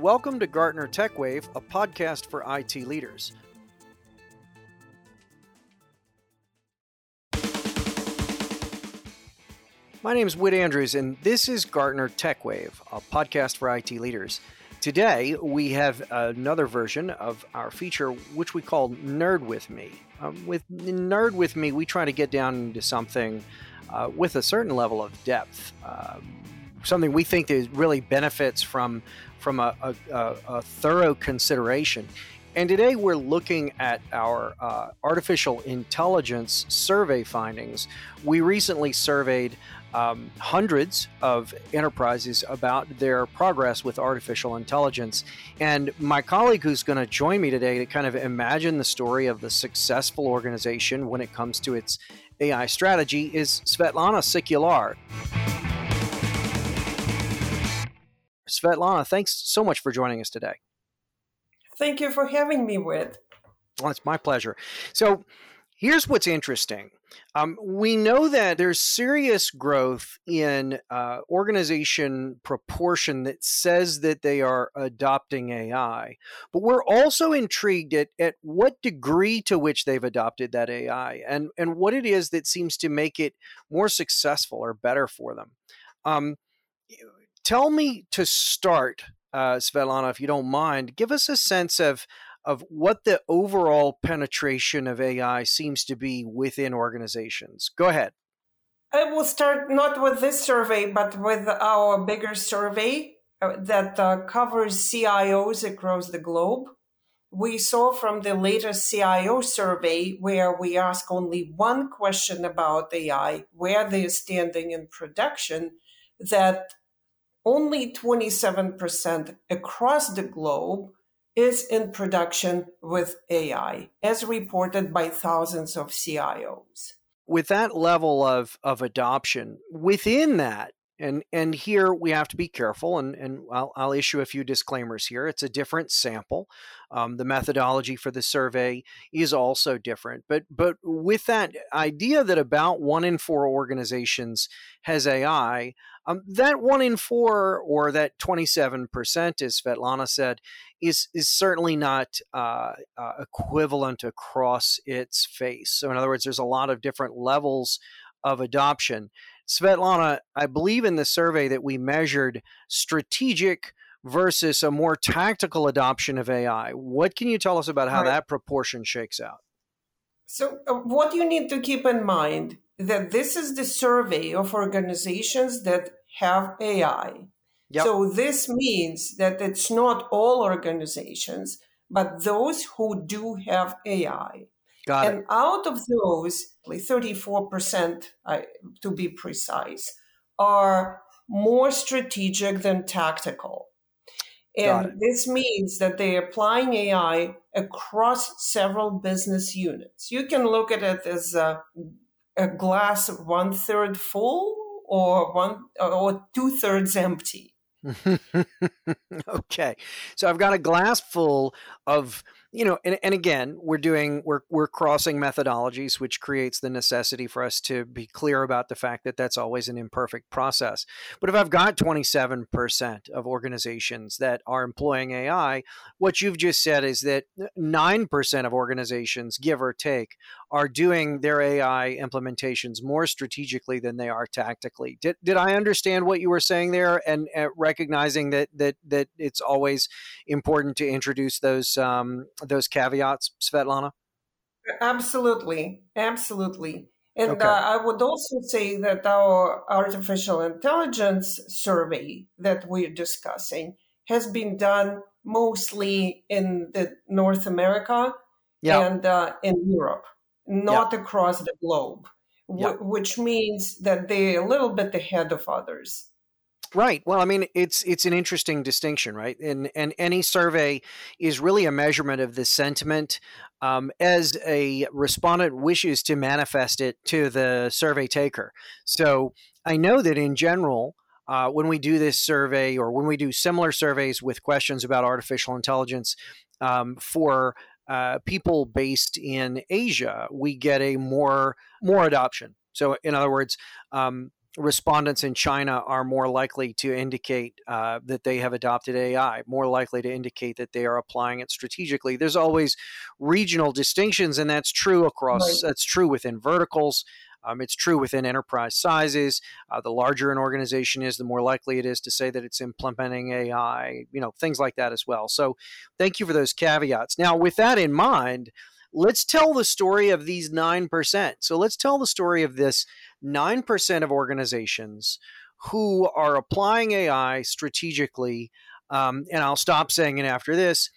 Welcome to Gartner Tech Wave, a podcast for IT leaders. My name is Whit Andrews, and this is Gartner Tech Wave, a podcast for IT leaders. Today, we have another version of our feature, which we call Nerd with Me. Um, with Nerd with Me, we try to get down into something uh, with a certain level of depth, uh, something we think that really benefits from from a, a, a, thorough consideration. And today we're looking at our uh, artificial intelligence survey findings. We recently surveyed um, hundreds of enterprises about their progress with artificial intelligence. And my colleague who's going to join me today to kind of imagine the story of the successful organization when it comes to its AI strategy is Svetlana Sicular. Svetlana, thanks so much for joining us today. Thank you for having me, Whit. Well, it's my pleasure. So, here's what's interesting. Um, we know that there's serious growth in uh, organization proportion that says that they are adopting AI, but we're also intrigued at, at what degree to which they've adopted that AI and, and what it is that seems to make it more successful or better for them. Um, tell me to start, uh, Svetlana, if you don't mind, give us a sense of of what the overall penetration of AI seems to be within organizations. Go ahead. I will start not with this survey, but with our bigger survey uh, that uh, covers CIOs across the globe. We saw from the latest CIO survey, where we ask only one question about AI, where they're standing in production, that only 27% across the globe is in production with AI, as reported by thousands of CIOs. With that level of, of adoption, within that, and and here we have to be careful, and and I'll, I'll issue a few disclaimers here. It's a different sample. Um, the methodology for the survey is also different, but but with that idea that about one in four organizations has AI, um, that one in four or that twenty seven percent, as Svetlana said, is is certainly not uh, uh, equivalent across its face. So in other words, there's a lot of different levels of adoption. Svetlana, I believe in the survey that we measured strategic versus a more tactical adoption of AI. What can you tell us about how right. that proportion shakes out? So, uh, what you need to keep in mind that this is the survey of organizations that have AI. Yep. So this means that it's not all organizations, but those who do have AI. Got and it. out of those, 34%, to be precise, are more strategic than tactical. And this means that they're applying AI across several business units. You can look at it as a, a glass one third full or one or two thirds empty. okay. So I've got a glass full of you know and, and again we're doing we're we're crossing methodologies which creates the necessity for us to be clear about the fact that that's always an imperfect process but if i've got 27% of organizations that are employing ai what you've just said is that 9% of organizations give or take are doing their ai implementations more strategically than they are tactically did, did i understand what you were saying there and uh, recognizing that that that it's always important to introduce those um, those caveats, Svetlana? Absolutely, absolutely. And okay. uh, I would also say that our artificial intelligence survey that we're discussing has been done mostly in the North America and uh, in Europe, not across the globe, w- which means that they're a little bit ahead of others. Right. Well, I mean, it's it's an interesting distinction, right? And and any survey is really a measurement of the sentiment um, as a respondent wishes to manifest it to the survey taker. So I know that in general, uh, when we do this survey or when we do similar surveys with questions about artificial intelligence um, for uh, people based in Asia, we get a more more adoption. So in other words. Um, respondents in China are more likely to indicate uh, that they have adopted AI, more likely to indicate that they are applying it strategically. There's always regional distinctions, and that's true across. Right. That's true within verticals. Um, it's true within enterprise sizes. Uh, the larger an organization is, the more likely it is to say that it's implementing AI. You know, things like that as well. So, thank you for those caveats. Now, with that in mind let's tell the story of these 9%. So let's tell the story of this 9% of organizations who are applying AI strategically. Um, and I'll stop saying it after this,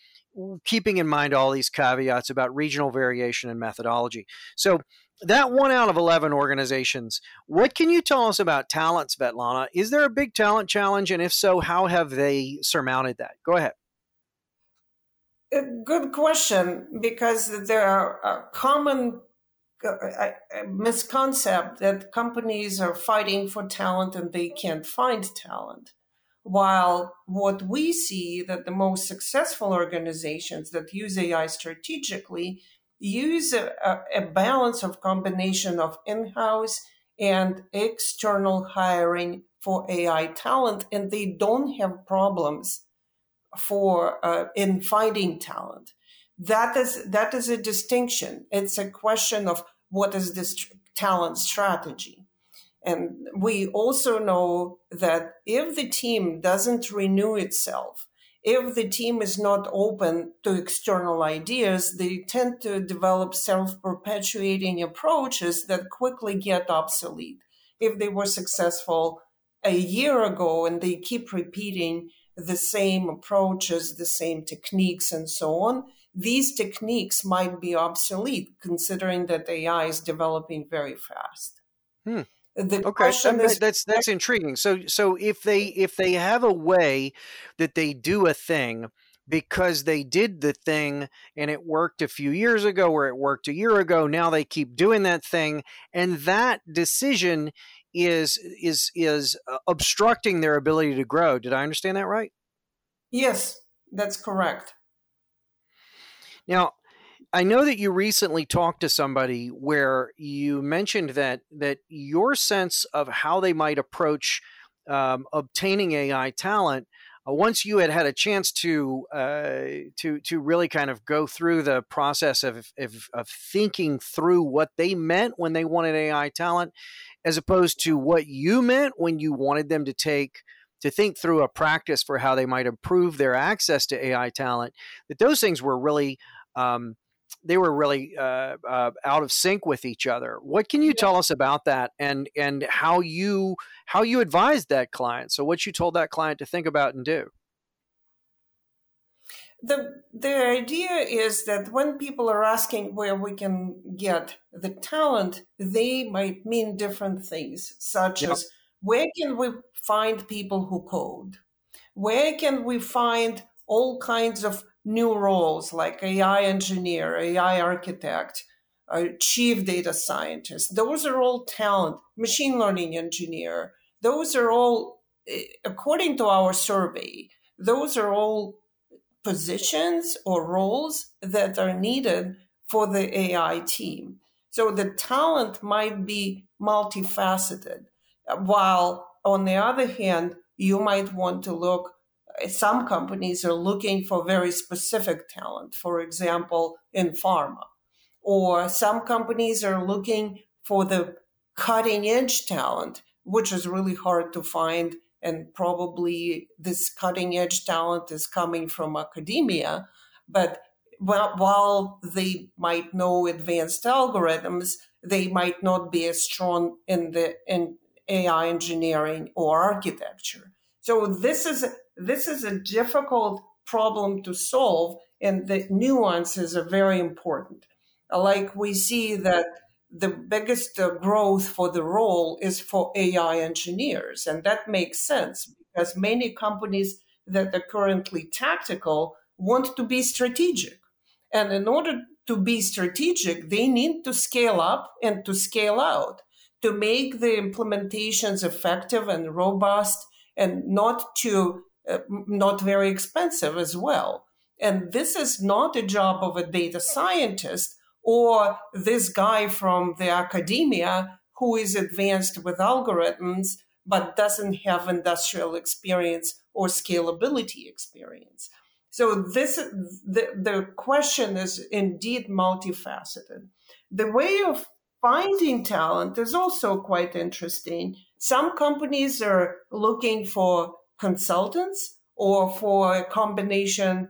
keeping in mind all these caveats about regional variation and methodology. So, that one out of 11 organizations, what can you tell us about talent, Svetlana? Is there a big talent challenge? And if so, how have they surmounted that? Go ahead. A good question because there are a common uh, misconcept that companies are fighting for talent and they can't find talent. While what we see that the most successful organizations that use AI strategically use a, a balance of combination of in-house and external hiring for AI talent, and they don't have problems for uh, in finding talent. That is that is a distinction. It's a question of what is this talent strategy. And we also know that if the team doesn't renew itself, if the team is not open to external ideas, they tend to develop self perpetuating approaches that quickly get obsolete. If they were successful a year ago and they keep repeating the same approaches, the same techniques, and so on, these techniques might be obsolete considering that AI is developing very fast. Hmm. The okay, is, that's that's intriguing. So so if they if they have a way that they do a thing because they did the thing and it worked a few years ago or it worked a year ago, now they keep doing that thing, and that decision is is is uh, obstructing their ability to grow. Did I understand that right? Yes, that's correct. Now, I know that you recently talked to somebody where you mentioned that that your sense of how they might approach um, obtaining AI talent uh, once you had had a chance to uh, to to really kind of go through the process of, of, of thinking through what they meant when they wanted AI talent, as opposed to what you meant when you wanted them to take to think through a practice for how they might improve their access to AI talent. That those things were really um, they were really uh, uh, out of sync with each other. What can you yeah. tell us about that, and and how you how you advised that client? So what you told that client to think about and do. The the idea is that when people are asking where we can get the talent, they might mean different things, such yep. as where can we find people who code? Where can we find all kinds of new roles like AI engineer, AI architect, chief data scientist. Those are all talent, machine learning engineer. Those are all, eh, according to our survey, those are all positions or roles that are needed for the AI team. So the talent might be multifaceted, while on the other hand, you might want to look some companies are looking for very specific talent, for example, in pharma. Or some companies are looking for the cutting edge talent, which is really hard to find. And probably this cutting edge talent is coming from academia. But while they might know advanced algorithms, they might not be as strong in the in AI engineering or architecture. So this is this is a difficult problem to solve, and the nuances are very important. Like we see that the biggest uh, growth for the role is for AI engineers, and that makes sense because many companies that are currently tactical want to be strategic. And in order to be strategic, they need to scale up and to scale out to make the implementations effective and robust and not to Uh, not very expensive as well. And this is not a job of a data scientist or this guy from the academia who is advanced with algorithms but doesn't have industrial experience or scalability experience. So this the, the question is indeed multifaceted. The way of finding talent is also quite interesting. Some companies are looking for consultants or for a combination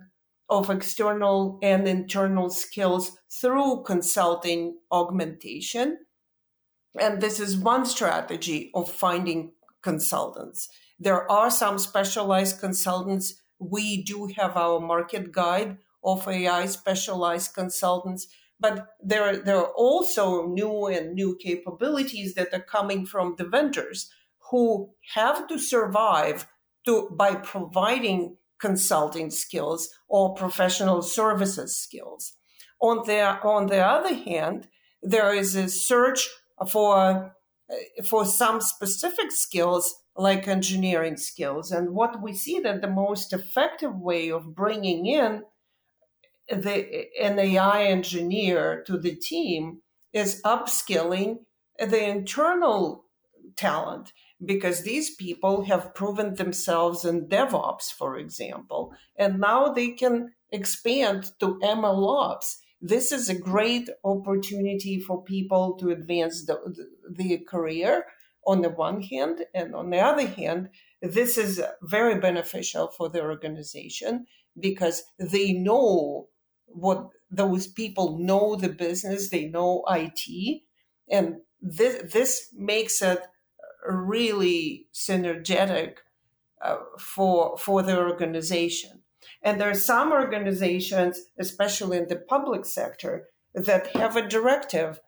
of external and internal skills through consulting augmentation. And this is one strategy of finding consultants. There are some specialized consultants. We do have our market guide of AI specialized consultants, but there, there are also new and new capabilities that are coming from the vendors who have to survive to, by providing consulting skills or professional services skills. On the, on the other hand, there is a search for, for some specific skills like engineering skills. And what we see that the most effective way of bringing in the, an AI engineer to the team is upskilling the internal talent because these people have proven themselves in DevOps, for example, and now they can expand to MLOps. This is a great opportunity for people to advance the, the career on the one hand, and on the other hand, this is very beneficial for the organization because they know what those people know the business, they know IT, and this this makes it really synergetic uh, for for the organization. And there are some organizations, especially in the public sector, that have a directive,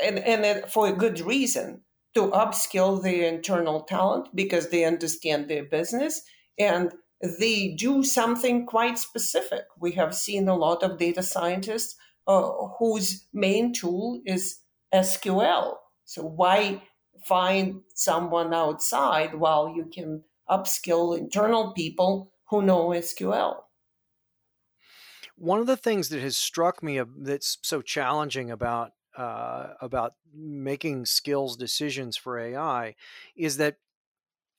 and, and for a good reason, to upskill their internal talent because they understand their business and they do something quite specific. We have seen a lot of data scientists uh, whose main tool is SQL. So why find someone outside while you can upskill internal people who know SQL? One of the things that has struck me that's so challenging about uh, about making skills decisions for AI is that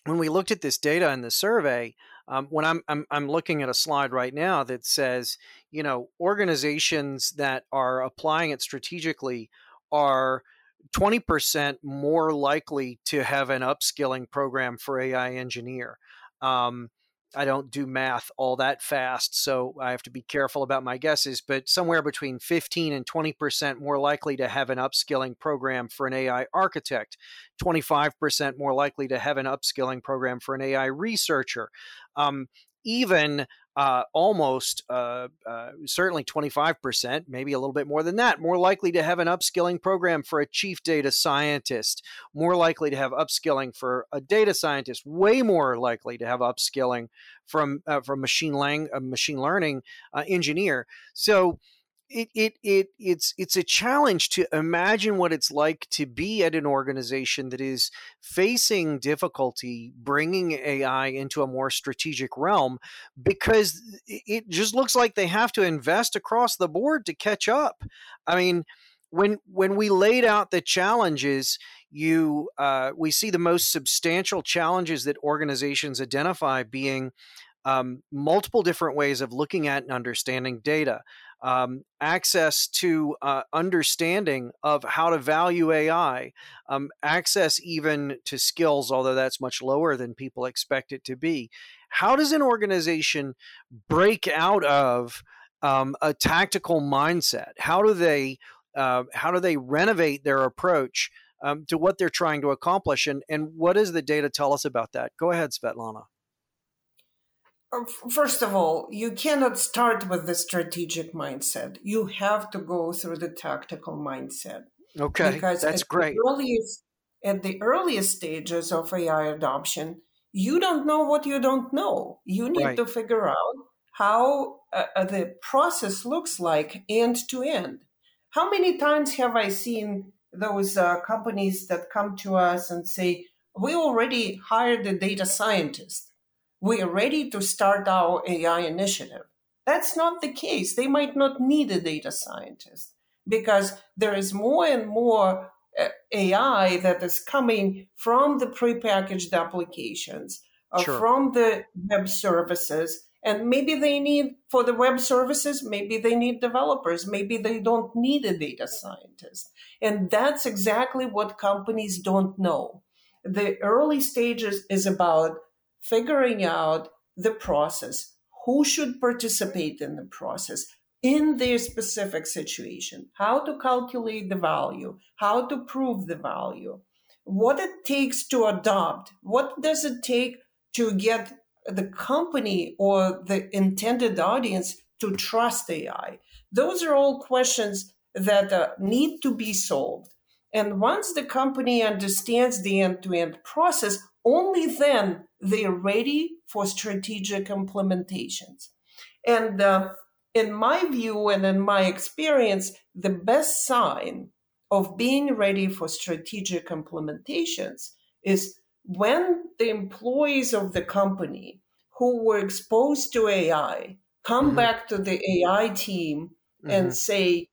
when we looked at this data in the survey, um, when I'm, I'm I'm looking at a slide right now that says, you know, organizations that are applying it strategically are 20% more likely to have an upskilling program for AI engineer. Um, I don't do math all that fast, so I have to be careful about my guesses, but somewhere between 15 and 20% more likely to have an upskilling program for an AI architect, 25% more likely to have an upskilling program for an AI researcher. Um, even uh, almost uh, uh, certainly 25%, maybe a little bit more than that, more likely to have an upskilling program for a chief data scientist, more likely to have upskilling for a data scientist, way more likely to have upskilling from uh, from machine lang- a machine learning uh, engineer. So it, it it it's it's a challenge to imagine what it's like to be at an organization that is facing difficulty bringing AI into a more strategic realm because it just looks like they have to invest across the board to catch up. I mean, when when we laid out the challenges, you uh, we see the most substantial challenges that organizations identify being um, multiple different ways of looking at and understanding data um, access to uh, understanding of how to value AI, um, access even to skills, although that's much lower than people expect it to be. How does an organization break out of um, a tactical mindset? How do they uh, how do they renovate their approach um, to what they're trying to accomplish? And and what does the data tell us about that? Go ahead, Svetlana. Uh, first of all, you cannot start with the strategic mindset. You have to go through the tactical mindset. Okay, because that's at great. The earliest, at the earliest stages of AI adoption, you don't know what you don't know. You need right. to figure out how uh, uh, the process looks like end to end. How many times have I seen those uh, companies that come to us and say, "We already hired a data scientist." We are ready to start our AI initiative. That's not the case. They might not need a data scientist because there is more and more uh, AI that is coming from the prepackaged applications, uh, sure. from the web services. And maybe they need, for the web services, maybe they need developers. Maybe they don't need a data scientist. And that's exactly what companies don't know. The early stages is about figuring out the process, who should participate in the process, in their specific situation, how to calculate the value, how to prove the value, what it takes to adopt, what does it take to get the company or the intended audience to trust AI. Those are all questions that uh, need to be solved. And once the company understands the end to end process, only then they're ready for strategic implementations. And uh, in my view and in my experience, the best sign of being ready for strategic implementations is when the employees of the company who were exposed to AI come mm-hmm. back to the AI team mm-hmm. and say,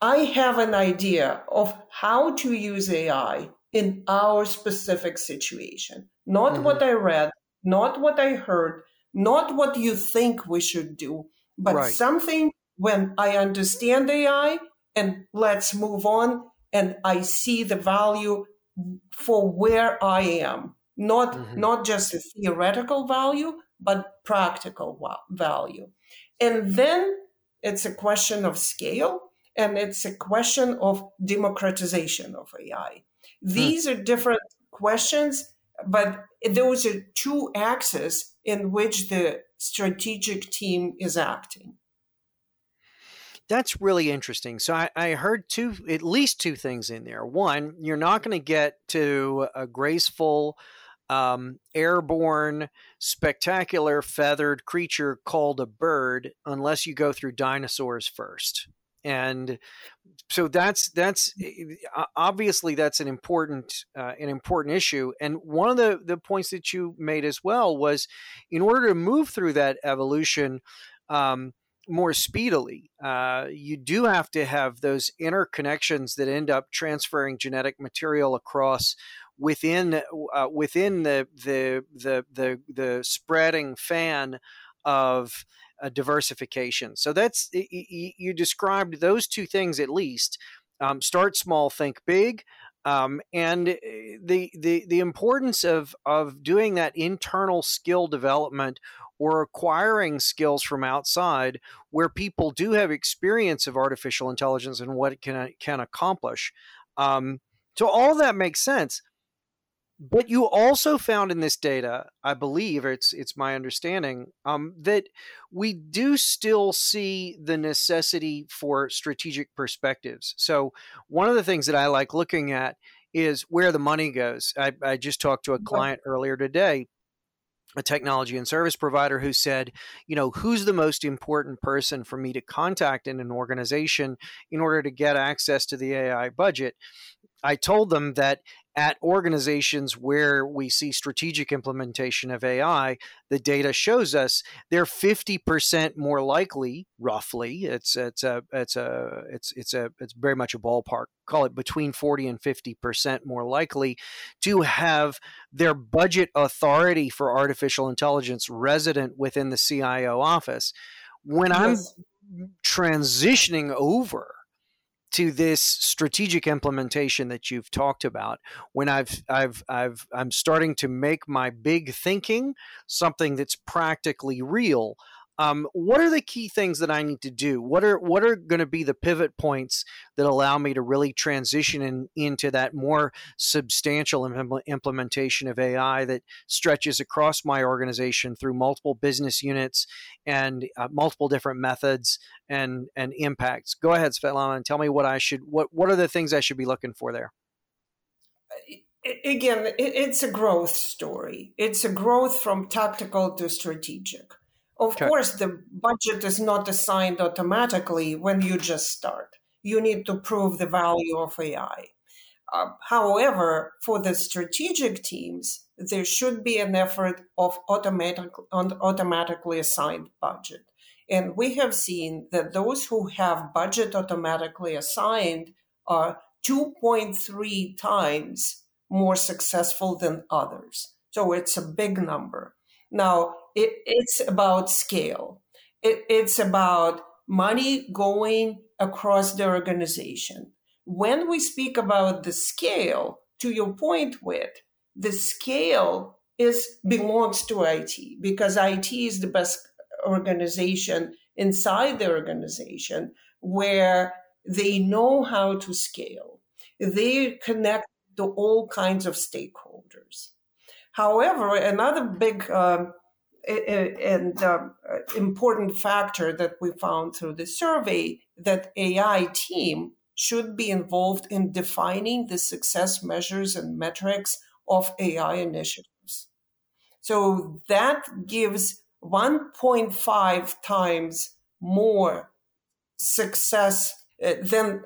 I have an idea of how to use AI in our specific situation. Not mm-hmm. what I read, not what I heard, not what you think we should do, but right. something when I understand AI and let's move on and I see the value for where I am, not mm-hmm. not just a theoretical value, but practical value. And then it's a question of scale and it's a question of democratization of AI. Hmm. These are different questions, but those are two axes in which the strategic team is acting. That's really interesting. So I, I, heard two, at least two things in there. One, you're not going to get to a graceful, um, airborne, spectacular feathered creature called a bird unless you go through dinosaurs first. And so that's that's obviously that's an important uh, an important issue. And one of the the points that you made as well was, in order to move through that evolution. Um, more speedily. Uh, you do have to have those interconnections that end up transferring genetic material across within uh, within the, the the the the spreading fan of uh, diversification. So that's you described those two things at least. Um, start small, think big. Um, and eh, the, the the importance of of doing that internal skill development or acquiring skills from outside where people do have experience of artificial intelligence and what it can can accomplish. Um, so all that makes sense. But you also found in this data, I believe it's it's my understanding, um, that we do still see the necessity for strategic perspectives. So one of the things that I like looking at is where the money goes. I, I just talked to a client earlier today a technology and service provider who said, you know, who's the most important person for me to contact in an organization in order to get access to the AI budget? I told them that at organizations where we see strategic implementation of AI, the data shows us they're 50% more likely, roughly. It's it's a it's a it's it's a it's very much a ballpark. Call it between 40 and 50% more likely to have their budget authority for artificial intelligence resident within the CIO office. When yes. I'm transitioning over to this strategic implementation that you've talked about when I've I've I've I'm starting to make my big thinking something that's practically real um, what are the key things that I need to do? What are what are going to be the pivot points that allow me to really transition in, into that more substantial Im- implementation of AI that stretches across my organization through multiple business units and uh, multiple different methods and and impacts? Go ahead, Svetlana, and tell me what I should what what are the things I should be looking for there again, it's a growth story. It's a growth from tactical to strategic. Of okay. course, the budget is not assigned automatically when you just start. You need to prove the value of AI. Uh, however, for the strategic teams, there should be an effort of automatic, automatically assigned budget. And we have seen that those who have budget automatically assigned are 2.3 times more successful than others. So it's a big number. Now, it, it's about scale. It, it's about money going across the organization. When we speak about the scale, to your point, with the scale is belongs to IT because IT is the best organization inside the organization where they know how to scale. They connect to all kinds of stakeholders. However, another big um, and uh, important factor that we found through the survey that AI team should be involved in defining the success measures and metrics of AI initiatives. So that gives 1.5 times more success uh, than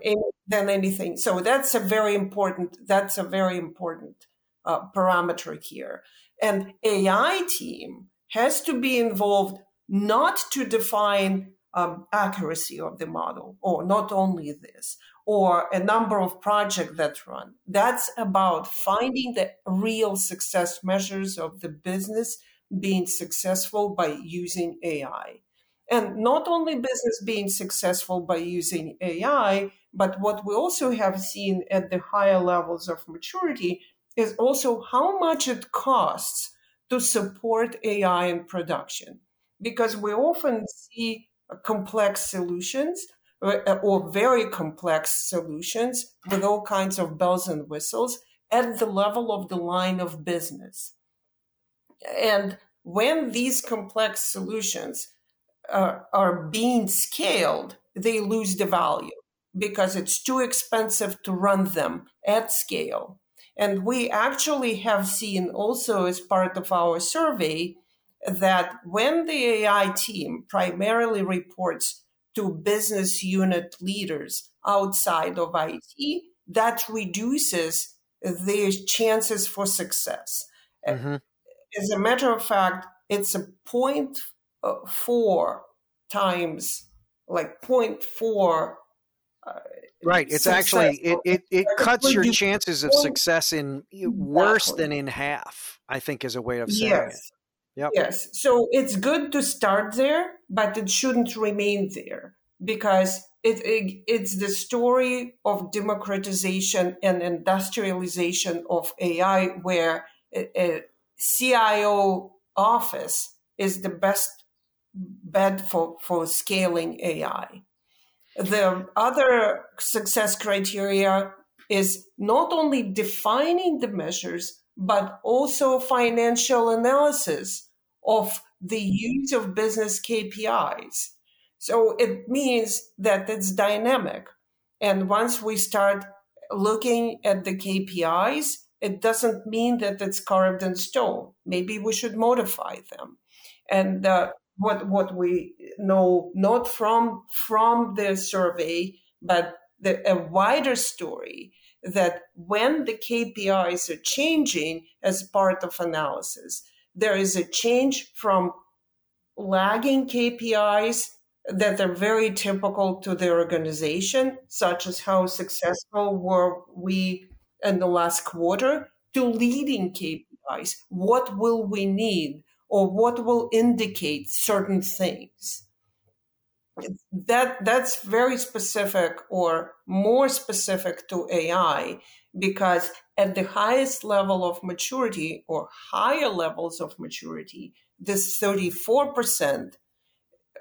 than anything. So that's a very important. That's a very important uh, parameter here. And AI team has to be involved not to define um, accuracy of the model, or not only this, or a number of projects that run. That's about finding the real success measures of the business being successful by using AI. And not only business being successful by using AI, but what we also have seen at the higher levels of maturity is also how much it costs to support AI in production. Because we often see complex solutions uh, or very complex solutions with all kinds of bells and whistles at the level of the line of business. And when these complex solutions uh, are being scaled, they lose the value because it's too expensive to run them at scale. And we actually have seen also as part of our survey that when the AI team primarily reports to business unit leaders outside of IT, that reduces their chances for success. Mm-hmm. As a matter of fact, it's a point uh, four times, like point four. Uh, right. It's actually it it, it cuts your chances of success in worse than in half. I think is a way of saying yes. it. Yep. Yes. So it's good to start there, but it shouldn't remain there because it, it, it's the story of democratization and industrialization of AI, where eh, eh, a, a CIO office is the best bed for, for scaling AI. The other success criteria is not only defining the measures, but also financial analysis of the use of business KPIs. So it means that it's dynamic. And once we start looking at the KPIs, it doesn't mean that it's carved in stone. Maybe we should modify them. And uh, what what we know not from from the survey, but the, a wider story that when the KPIs are changing as part of analysis, there is a change from lagging KPIs that are very typical to the organization, such as how successful were we in the last quarter, to leading KPIs. What will we need or what will indicate certain things? that that's very specific or more specific to AI because at the highest level of maturity or higher levels of maturity, this 34%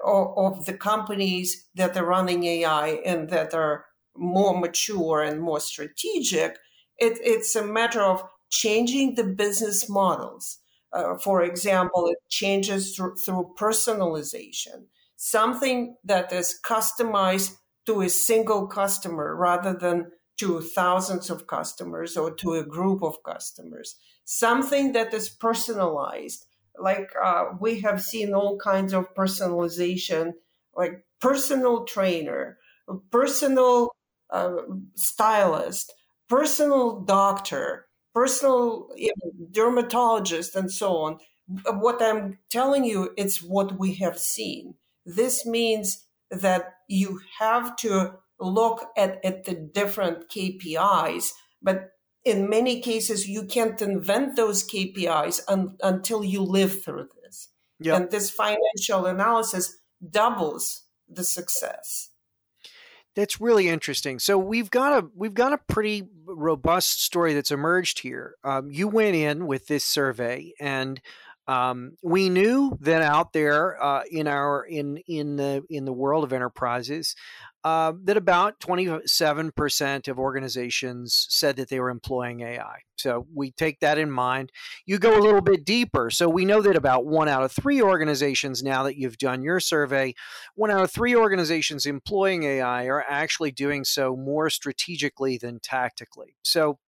of, of the companies that are running AI and that are more mature and more strategic, it, it's a matter of changing the business models. Uh, for example, it changes through, through personalization something that is customized to a single customer rather than to thousands of customers or to a group of customers. Something that is personalized. Like uh, we have seen all kinds of personalization, like personal trainer, personal uh, stylist, personal doctor, personal you know, dermatologist, and so on. What I'm telling you, it's what we have seen. This means that you have to look at, at the different KPIs, but in many cases, you can't invent those KPIs un, until you live through this. Yep. And this financial analysis doubles the success. That's really interesting. So we've got a we've got a pretty robust story that's emerged here. Um, you went in with this survey, and um, we knew that out there uh, in our in in the in the world of enterprises, uh, that about 27% of organizations said that they were employing AI. So we take that in mind. You go a little bit deeper. So we know that about one out of three organizations, now that you've done your survey, one out of three organizations employing AI are actually doing so more strategically than tactically. So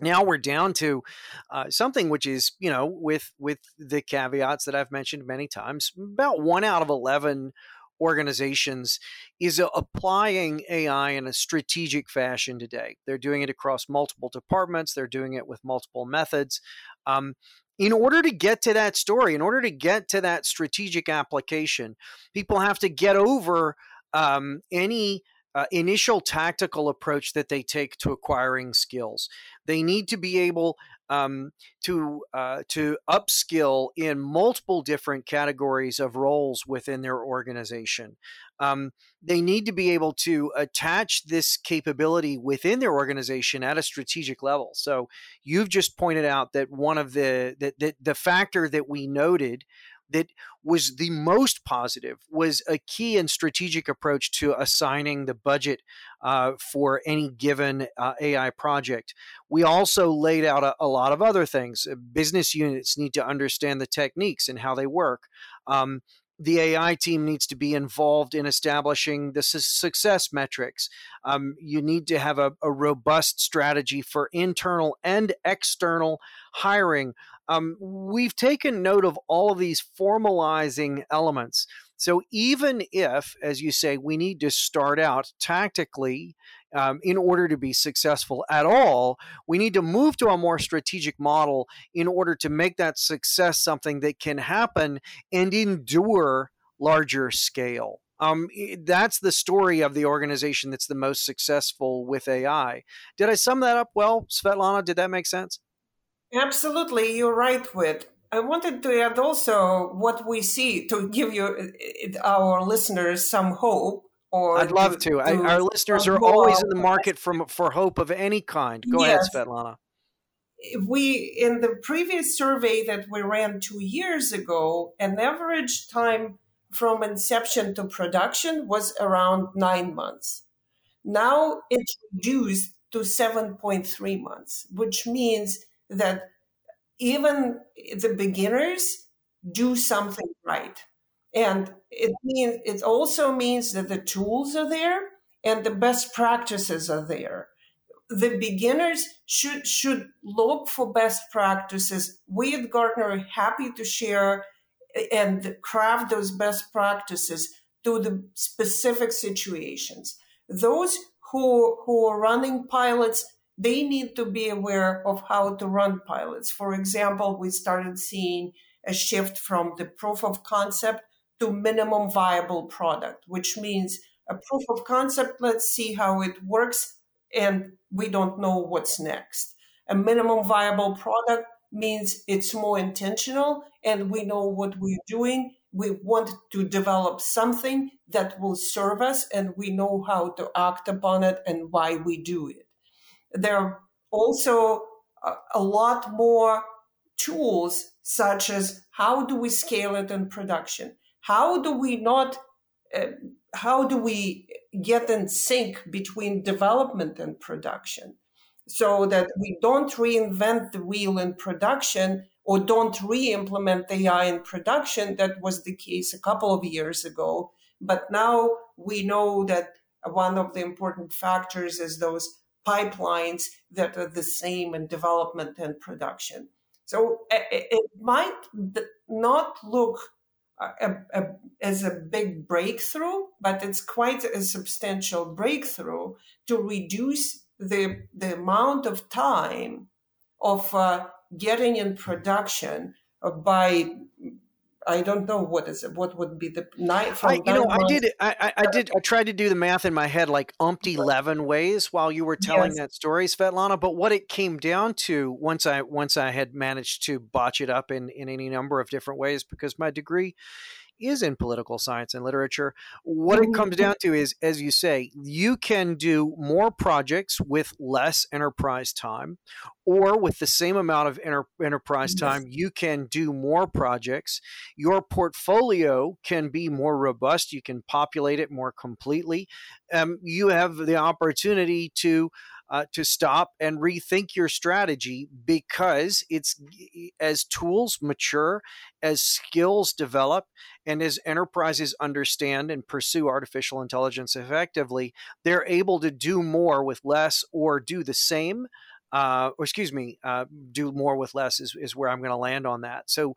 now we're down to uh, something which is you know with with the caveats that i've mentioned many times about one out of 11 organizations is uh, applying AI in a strategic fashion today. They're doing it across multiple departments, they're doing it with multiple methods. Um, in order to get to that story, in order to get to that strategic application, people have to get over um, any uh, initial tactical approach that they take to acquiring skills. They need to be able um, to uh, to upskill in multiple different categories of roles within their organization. Um, they need to be able to attach this capability within their organization at a strategic level. So you've just pointed out that one of the that, that the factor that we noted that was the most positive was a key and strategic approach to assigning the budget uh, for any given uh, AI project. We also laid out a, a, lot of other things. Business units need to understand the techniques and how they work. Um, the AI team needs to be involved in establishing the su- success metrics. Um, you need to have a, a, robust strategy for internal and external hiring um, we've taken note of all of these formalizing elements. So even if, as you say, we need to start out tactically um, in order to be successful at all, we need to move to a more strategic model in order to make that success something that can happen and endure larger scale. Um, that's the story of the organization that's the most successful with AI. Did I sum that up well, Svetlana? Did that make sense? Absolutely, you're right, Whit. I wanted to add also what we see to give you our listeners some hope. Or I'd love to. to, I, our listeners are always in the market for for hope of any kind. Go yes. ahead, Svetlana. We in the previous survey that we ran two years ago, an average time from inception to production was around nine months. Now it's reduced to 7.3 months, which means that even the beginners do something right. And it means it also means that the tools are there and the best practices are there. The beginners should should look for best practices. We at Gartner are happy to share and craft those best practices to the specific situations. Those who who are running pilots they need to be aware of how to run pilots. For example, we started seeing a shift from the proof of concept to minimum viable product, which means a proof of concept, let's see how it works, and we don't know what's next. A minimum viable product means it's more intentional and we know what we're doing. We want to develop something that will serve us and we know how to act upon it and why we do it there are also a, lot more tools such as how do we scale it in production? How do we not uh, how do we get in sync between development and production? So that we don't reinvent the wheel in production or don't re-implement AI in production. That was the case a couple of years ago. But now we know that one of the important factors is those pipelines that are the same in development and production. So it, might not look a, a, as a big breakthrough, but it's quite a substantial breakthrough to reduce the, the amount of time of uh, getting in production by I don't know what is it. What would be the nine? I, you know, I did. I, I did. I tried to do the math in my head like umpty eleven ways while you were telling yes. that story, Svetlana. But what it came down to once I once I had managed to botch it up in in any number of different ways because my degree is in political science and literature. What it comes mm-hmm. down to is, as you say, you can do more projects with less enterprise time, or with the same amount of enter- enterprise time, you can do more projects. Your portfolio can be more robust. You can populate it more completely. Um, you have the opportunity to uh, to stop and rethink your strategy because it's as tools mature, as skills develop, and as enterprises understand and pursue artificial intelligence effectively, they're able to do more with less or do the same uh, or excuse me, uh, do more with less is, is where I'm going to land on that. So,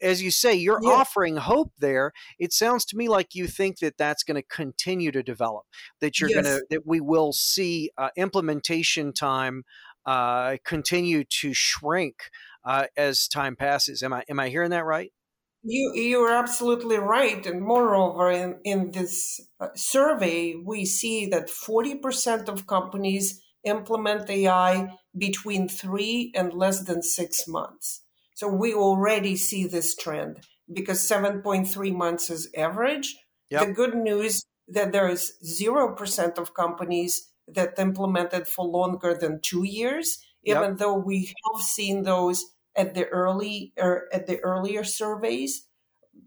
as you say, you're yeah. offering hope there. It sounds to me like you think that that's going to continue to develop. That you're yes. going to that we will see uh, implementation time uh, continue to shrink uh, as time passes. Am I am I hearing that right? You you are absolutely right. And moreover, in in this uh, survey, we see that forty percent of companies implement AI between three and less than six months. So we already see this trend because 7.3 months is average. Yep. The good news that there is 0% of companies that implemented for longer than two years, even yep. though we have seen those at the early or er, at the earlier surveys.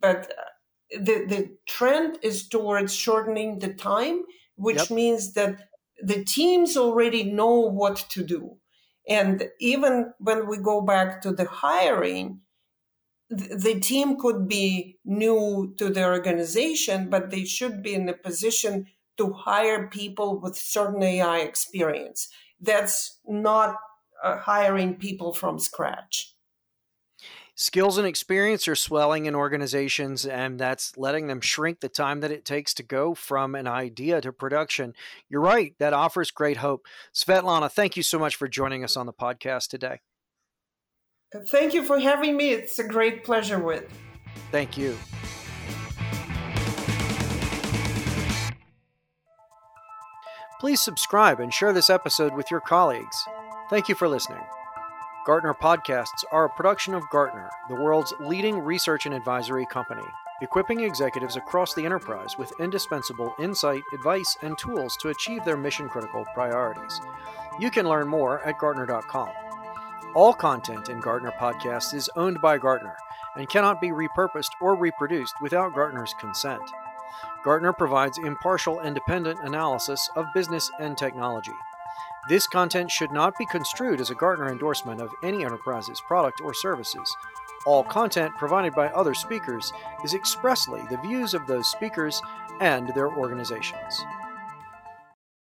But uh, the, the trend is towards shortening the time, which yep. means that the teams already know what to do. And even when we go back to the hiring, the team could be new to the organization, but they should be in a position to hire people with certain AI experience. That's not uh, hiring people from scratch skills and experience are swelling in organizations and that's letting them shrink the time that it takes to go from an idea to production. You're right that offers great hope. Svetlana thank you so much for joining us on the podcast today. Uh, thank you for having me. It's a great pleasure with. Thank you. Please subscribe and share this episode with your colleagues. Thank you for listening Gartner Podcasts are a production of Gartner, the world's leading research and advisory company, equipping executives across the enterprise with indispensable insight, advice, and tools to achieve their mission critical priorities. You can learn more at Gartner.com. All content in Gartner Podcasts is owned by Gartner and cannot be repurposed or reproduced without Gartner's consent. Gartner provides impartial, independent analysis of business and technology. This content should not be construed as a Gartner endorsement of any enterprise's product or services. All content provided by other speakers is expressly the views of those speakers and their organizations.